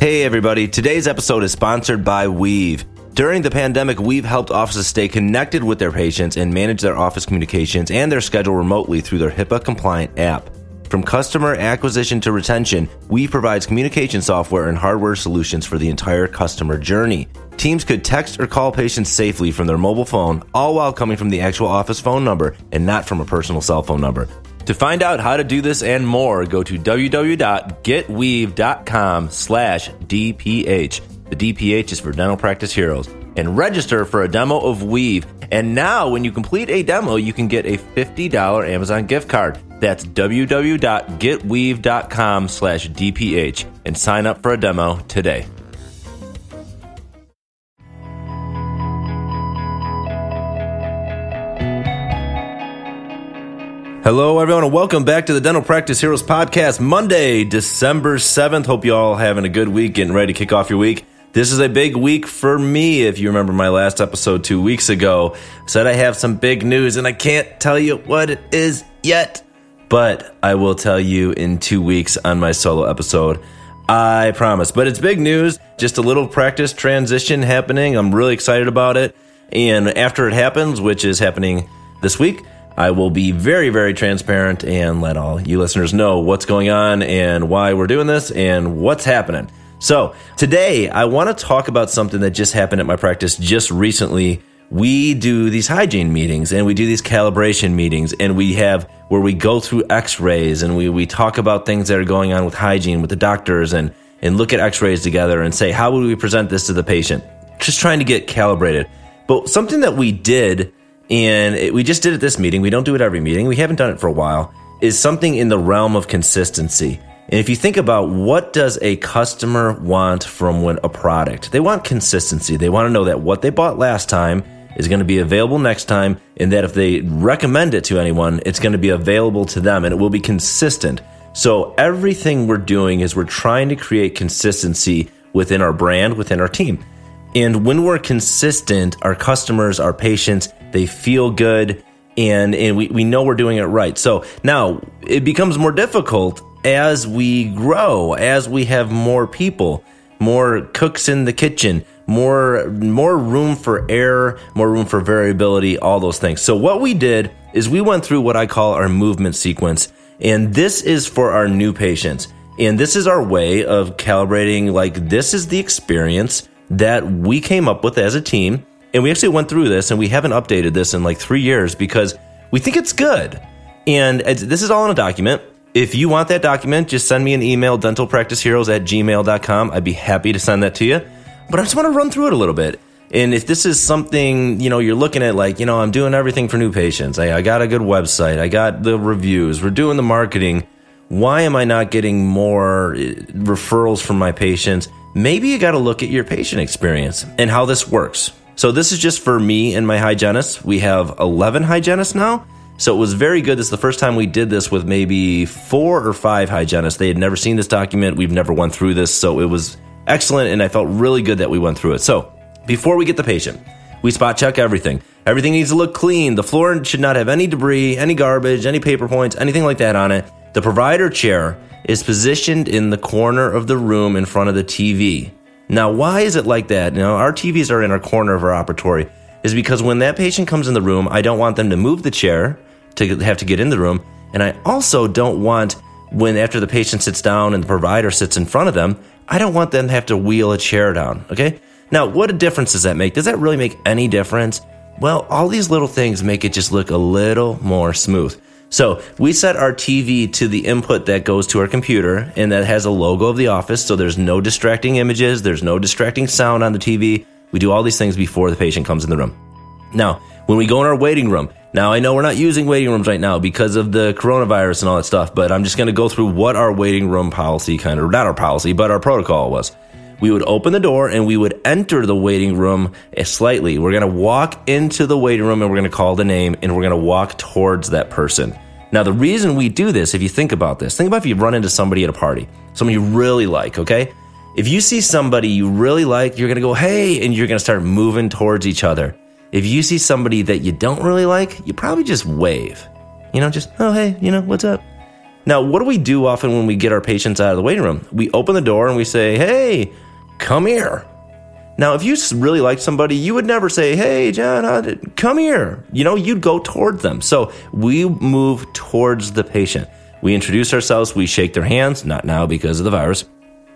Hey, everybody. Today's episode is sponsored by Weave. During the pandemic, Weave helped offices stay connected with their patients and manage their office communications and their schedule remotely through their HIPAA compliant app. From customer acquisition to retention, Weave provides communication software and hardware solutions for the entire customer journey. Teams could text or call patients safely from their mobile phone, all while coming from the actual office phone number and not from a personal cell phone number. To find out how to do this and more, go to www.getweave.com slash DPH. The DPH is for Dental Practice Heroes. And register for a demo of Weave. And now, when you complete a demo, you can get a $50 Amazon gift card. That's www.getweave.com slash DPH and sign up for a demo today. Hello, everyone, and welcome back to the Dental Practice Heroes podcast. Monday, December 7th. Hope you all having a good week, getting ready to kick off your week. This is a big week for me. If you remember my last episode two weeks ago, said I have some big news, and I can't tell you what it is yet, but I will tell you in two weeks on my solo episode. I promise. But it's big news. Just a little practice transition happening. I'm really excited about it. And after it happens, which is happening this week, I will be very, very transparent and let all you listeners know what's going on and why we're doing this and what's happening. So, today I want to talk about something that just happened at my practice just recently. We do these hygiene meetings and we do these calibration meetings and we have where we go through x-rays and we, we talk about things that are going on with hygiene with the doctors and, and look at x-rays together and say, how would we present this to the patient? Just trying to get calibrated. But something that we did and it, we just did at this meeting. We don't do it every meeting. We haven't done it for a while. Is something in the realm of consistency. And if you think about what does a customer want from when a product, they want consistency. They want to know that what they bought last time is going to be available next time, and that if they recommend it to anyone, it's going to be available to them, and it will be consistent. So everything we're doing is we're trying to create consistency within our brand, within our team. And when we're consistent, our customers, our patients, they feel good and, and we, we know we're doing it right. So now it becomes more difficult as we grow, as we have more people, more cooks in the kitchen, more more room for error, more room for variability, all those things. So what we did is we went through what I call our movement sequence, and this is for our new patients. And this is our way of calibrating like this is the experience that we came up with as a team. And we actually went through this and we haven't updated this in like three years because we think it's good. And this is all in a document. If you want that document, just send me an email, dentalpracticeheroes at gmail.com. I'd be happy to send that to you. But I just want to run through it a little bit. And if this is something, you know, you're looking at like, you know, I'm doing everything for new patients. I, I got a good website. I got the reviews. We're doing the marketing. Why am I not getting more eh, referrals from my patients? maybe you got to look at your patient experience and how this works. So, this is just for me and my hygienist. We have 11 hygienists now. So, it was very good. This is the first time we did this with maybe four or five hygienists. They had never seen this document. We've never went through this. So, it was excellent. And I felt really good that we went through it. So, before we get the patient, we spot check everything. Everything needs to look clean. The floor should not have any debris, any garbage, any paper points, anything like that on it. The provider chair is positioned in the corner of the room in front of the TV. Now, why is it like that? Now, our TVs are in our corner of our operatory, is because when that patient comes in the room, I don't want them to move the chair to have to get in the room. And I also don't want, when after the patient sits down and the provider sits in front of them, I don't want them to have to wheel a chair down. Okay? Now, what a difference does that make? Does that really make any difference? Well, all these little things make it just look a little more smooth. So we set our TV to the input that goes to our computer and that has a logo of the office. So there's no distracting images, there's no distracting sound on the TV. We do all these things before the patient comes in the room. Now, when we go in our waiting room, now I know we're not using waiting rooms right now because of the coronavirus and all that stuff, but I'm just going to go through what our waiting room policy kind of, not our policy, but our protocol was. We would open the door and we would enter the waiting room eh, slightly. We're going to walk into the waiting room and we're going to call the name and we're going to walk towards that person. Now, the reason we do this, if you think about this, think about if you run into somebody at a party, someone you really like, okay? If you see somebody you really like, you're gonna go, hey, and you're gonna start moving towards each other. If you see somebody that you don't really like, you probably just wave. You know, just, oh, hey, you know, what's up? Now, what do we do often when we get our patients out of the waiting room? We open the door and we say, hey, come here. Now, if you really like somebody, you would never say, Hey, John, come here. You know, you'd go towards them. So we move towards the patient. We introduce ourselves, we shake their hands, not now because of the virus,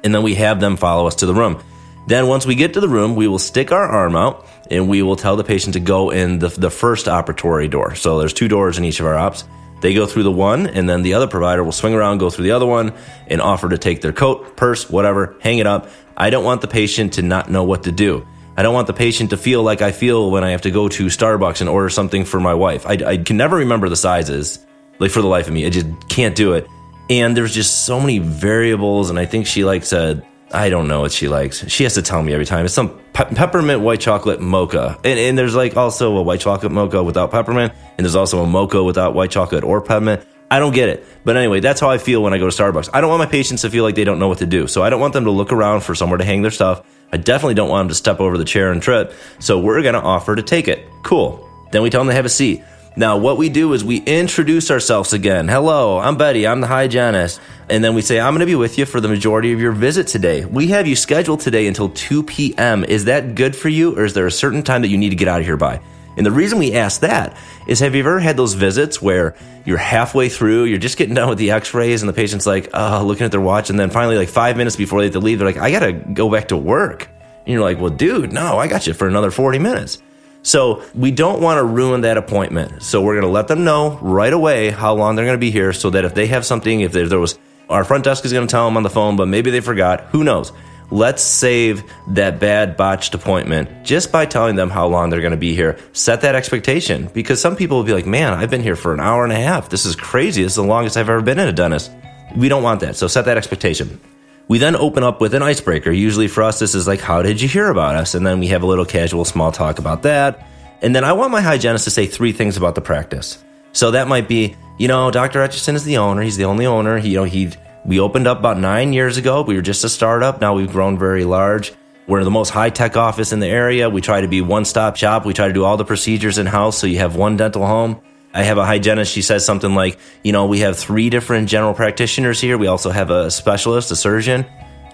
and then we have them follow us to the room. Then, once we get to the room, we will stick our arm out and we will tell the patient to go in the, the first operatory door. So there's two doors in each of our ops. They go through the one, and then the other provider will swing around, go through the other one, and offer to take their coat, purse, whatever, hang it up. I don't want the patient to not know what to do. I don't want the patient to feel like I feel when I have to go to Starbucks and order something for my wife. I, I can never remember the sizes, like for the life of me. I just can't do it. And there's just so many variables, and I think she likes a I don't know what she likes. She has to tell me every time. It's some pe- peppermint white chocolate mocha. And, and, there's like also a white chocolate mocha without peppermint. And there's also a mocha without white chocolate or peppermint. I don't get it. But anyway, that's how I feel when I go to Starbucks. I don't want my patients to feel like they don't know what to do. So I don't want them to look around for somewhere to hang their stuff. I definitely don't want them to step over the chair and trip. So we're going to offer to take it. Cool. Then we tell them to have a seat. Now, what we do is we introduce ourselves again. Hello, I'm Betty. I'm the hygienist. And then we say, I'm going to be with you for the majority of your visit today. We have you scheduled today until 2 p.m. Is that good for you, or is there a certain time that you need to get out of here by? And the reason we ask that is have you ever had those visits where you're halfway through, you're just getting done with the x rays, and the patient's like, oh, looking at their watch, and then finally, like five minutes before they have to leave, they're like, I got to go back to work. And you're like, well, dude, no, I got you for another 40 minutes. So we don't want to ruin that appointment. So we're going to let them know right away how long they're going to be here so that if they have something, if there, was, our front desk is going to tell them on the phone, but maybe they forgot, who knows? Let's save that bad botched appointment just by telling them how long they're going to be here. Set that expectation because some people will be like, man, I've been here for an hour and a half. This is crazy. This is the longest I've ever been in a dentist. We don't want that. So set that expectation. We then open up with an icebreaker. Usually for us, this is like, how did you hear about us? And then we have a little casual small talk about that. And then I want my hygienist to say three things about the practice. So that might be, you know, Dr. Etchison is the owner. He's the only owner. He, you know, he, we opened up about nine years ago. We were just a startup. Now we've grown very large. We're the most high tech office in the area. We try to be one stop shop. We try to do all the procedures in house. So you have one dental home. I have a hygienist. She says something like, you know, we have three different general practitioners here. We also have a specialist, a surgeon.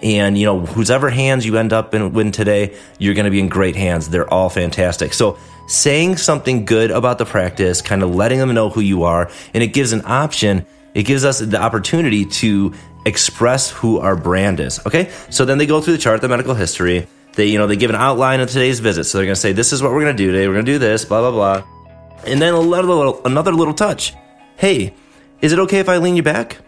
And, you know, whosever hands you end up in, in today, you're going to be in great hands. They're all fantastic. So saying something good about the practice, kind of letting them know who you are, and it gives an option. It gives us the opportunity to express who our brand is. Okay. So then they go through the chart, the medical history. They, you know, they give an outline of today's visit. So they're going to say, this is what we're going to do today. We're going to do this, blah, blah, blah. And then a little, another little touch. Hey, is it okay if I lean you back?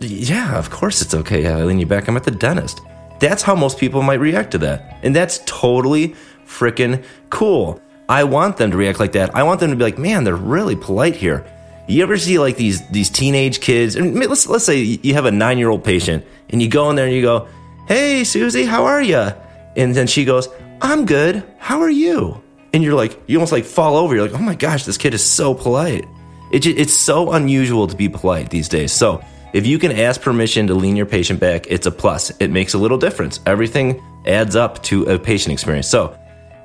Yeah, of course it's okay. I lean you back. I'm at the dentist. That's how most people might react to that. And that's totally freaking cool. I want them to react like that. I want them to be like, man, they're really polite here. You ever see like these these teenage kids? And let's let's say you have a nine year old patient, and you go in there and you go, "Hey, Susie, how are you?" And then she goes, "I'm good. How are you?" And you're like, you almost like fall over. You're like, oh my gosh, this kid is so polite. It just, it's so unusual to be polite these days. So if you can ask permission to lean your patient back, it's a plus. It makes a little difference. Everything adds up to a patient experience. So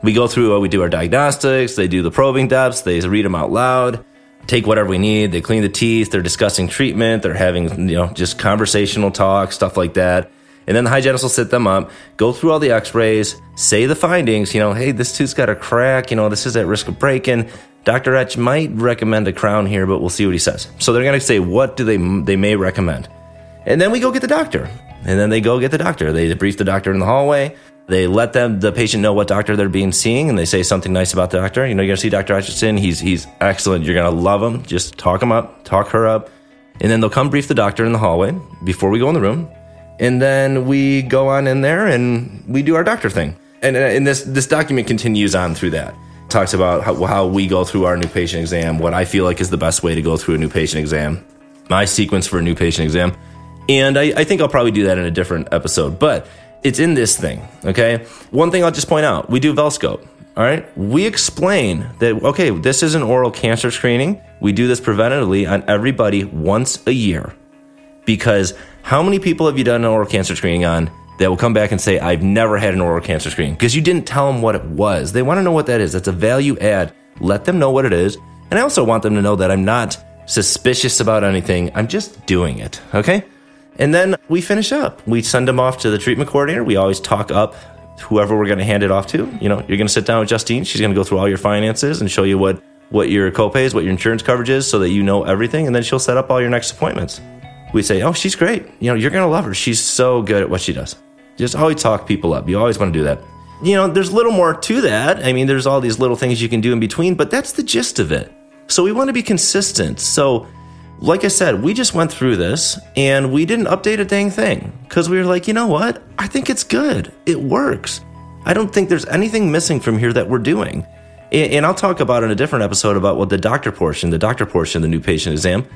we go through, uh, we do our diagnostics, they do the probing depths, they read them out loud, take whatever we need, they clean the teeth, they're discussing treatment, they're having, you know, just conversational talk, stuff like that. And then the hygienist will sit them up, go through all the x rays, say the findings, you know, hey, this tooth's got a crack, you know, this is at risk of breaking. Dr. Etch might recommend a crown here, but we'll see what he says. So they're going to say what do they they may recommend. And then we go get the doctor. And then they go get the doctor. They brief the doctor in the hallway. They let them the patient know what doctor they're being seeing, and they say something nice about the doctor. You know, you're gonna see Dr. Etchison. He's he's excellent. You're gonna love him. Just talk him up, talk her up, and then they'll come brief the doctor in the hallway before we go in the room and then we go on in there and we do our doctor thing. And, uh, and this this document continues on through that. Talks about how, how we go through our new patient exam, what I feel like is the best way to go through a new patient exam, my sequence for a new patient exam. And I, I think I'll probably do that in a different episode, but it's in this thing, okay? One thing I'll just point out we do Velscope, all right? We explain that, okay, this is an oral cancer screening. We do this preventatively on everybody once a year because how many people have you done an oral cancer screening on that will come back and say, I've never had an oral cancer screening? Because you didn't tell them what it was. They want to know what that is. That's a value add. Let them know what it is. And I also want them to know that I'm not suspicious about anything. I'm just doing it. Okay. And then we finish up. We send them off to the treatment coordinator. We always talk up whoever we're going to hand it off to. You know, you're going to sit down with Justine. She's going to go through all your finances and show you what what your copays, what your insurance coverage is, so that you know everything. And then she'll set up all your next appointments. We say, "Oh, she's great. You know, you're going to love her. She's so good at what she does." Just always talk people up. You always want to do that. You know, there's a little more to that. I mean, there's all these little things you can do in between, but that's the gist of it. So we want to be consistent. So like I said, we just went through this and we didn't update a dang thing because we were like, you know what? I think it's good. It works. I don't think there's anything missing from here that we're doing. And I'll talk about in a different episode about what the doctor portion, the doctor portion of the new patient exam.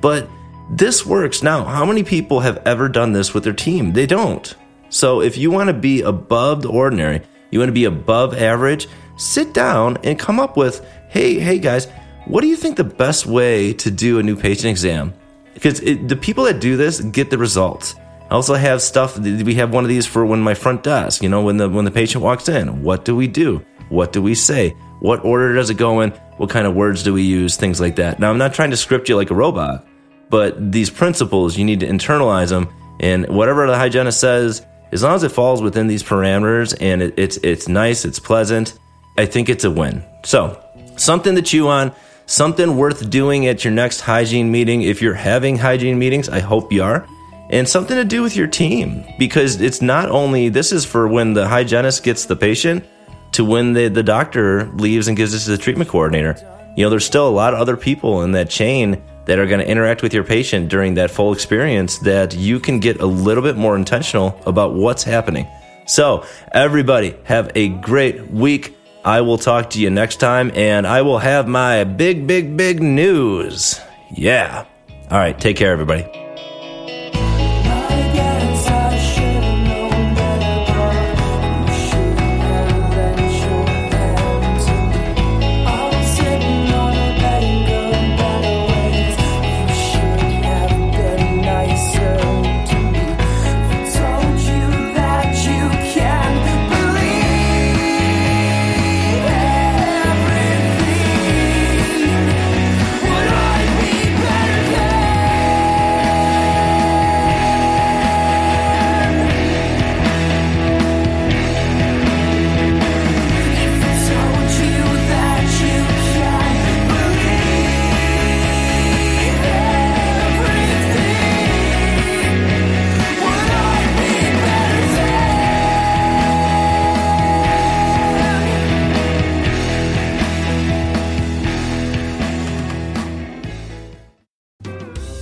But this works. Now, how many people have ever done this with their team? They don't. So if you want to be above the ordinary, you want to be above average, sit down and come up with, hey, hey guys, what do you think the best way to do a new patient exam? Because it, the people that do this get the results. I also have stuff. We have one of these for when my front desk. You know, when the when the patient walks in, what do we do? What do we say? What order does it go in? What kind of words do we use? Things like that. Now, I'm not trying to script you like a robot, but these principles you need to internalize them. And whatever the hygienist says, as long as it falls within these parameters and it, it's it's nice, it's pleasant, I think it's a win. So something to chew on something worth doing at your next hygiene meeting. If you're having hygiene meetings, I hope you are. And something to do with your team because it's not only this is for when the hygienist gets the patient to when the, the doctor leaves and gives this to the treatment coordinator. You know, there's still a lot of other people in that chain that are going to interact with your patient during that full experience that you can get a little bit more intentional about what's happening. So, everybody, have a great week. I will talk to you next time, and I will have my big, big, big news. Yeah. All right. Take care, everybody.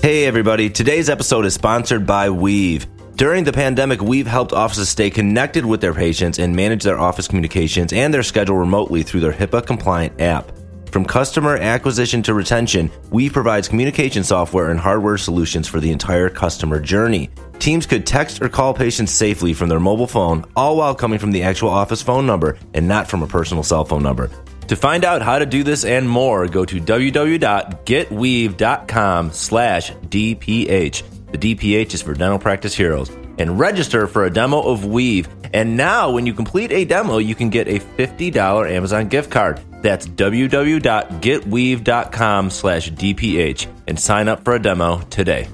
Hey, everybody. Today's episode is sponsored by Weave. During the pandemic, Weave helped offices stay connected with their patients and manage their office communications and their schedule remotely through their HIPAA compliant app. From customer acquisition to retention, Weave provides communication software and hardware solutions for the entire customer journey. Teams could text or call patients safely from their mobile phone, all while coming from the actual office phone number and not from a personal cell phone number. To find out how to do this and more, go to www.getweave.com slash DPH. The DPH is for Dental Practice Heroes. And register for a demo of Weave. And now, when you complete a demo, you can get a $50 Amazon gift card. That's www.getweave.com slash DPH and sign up for a demo today.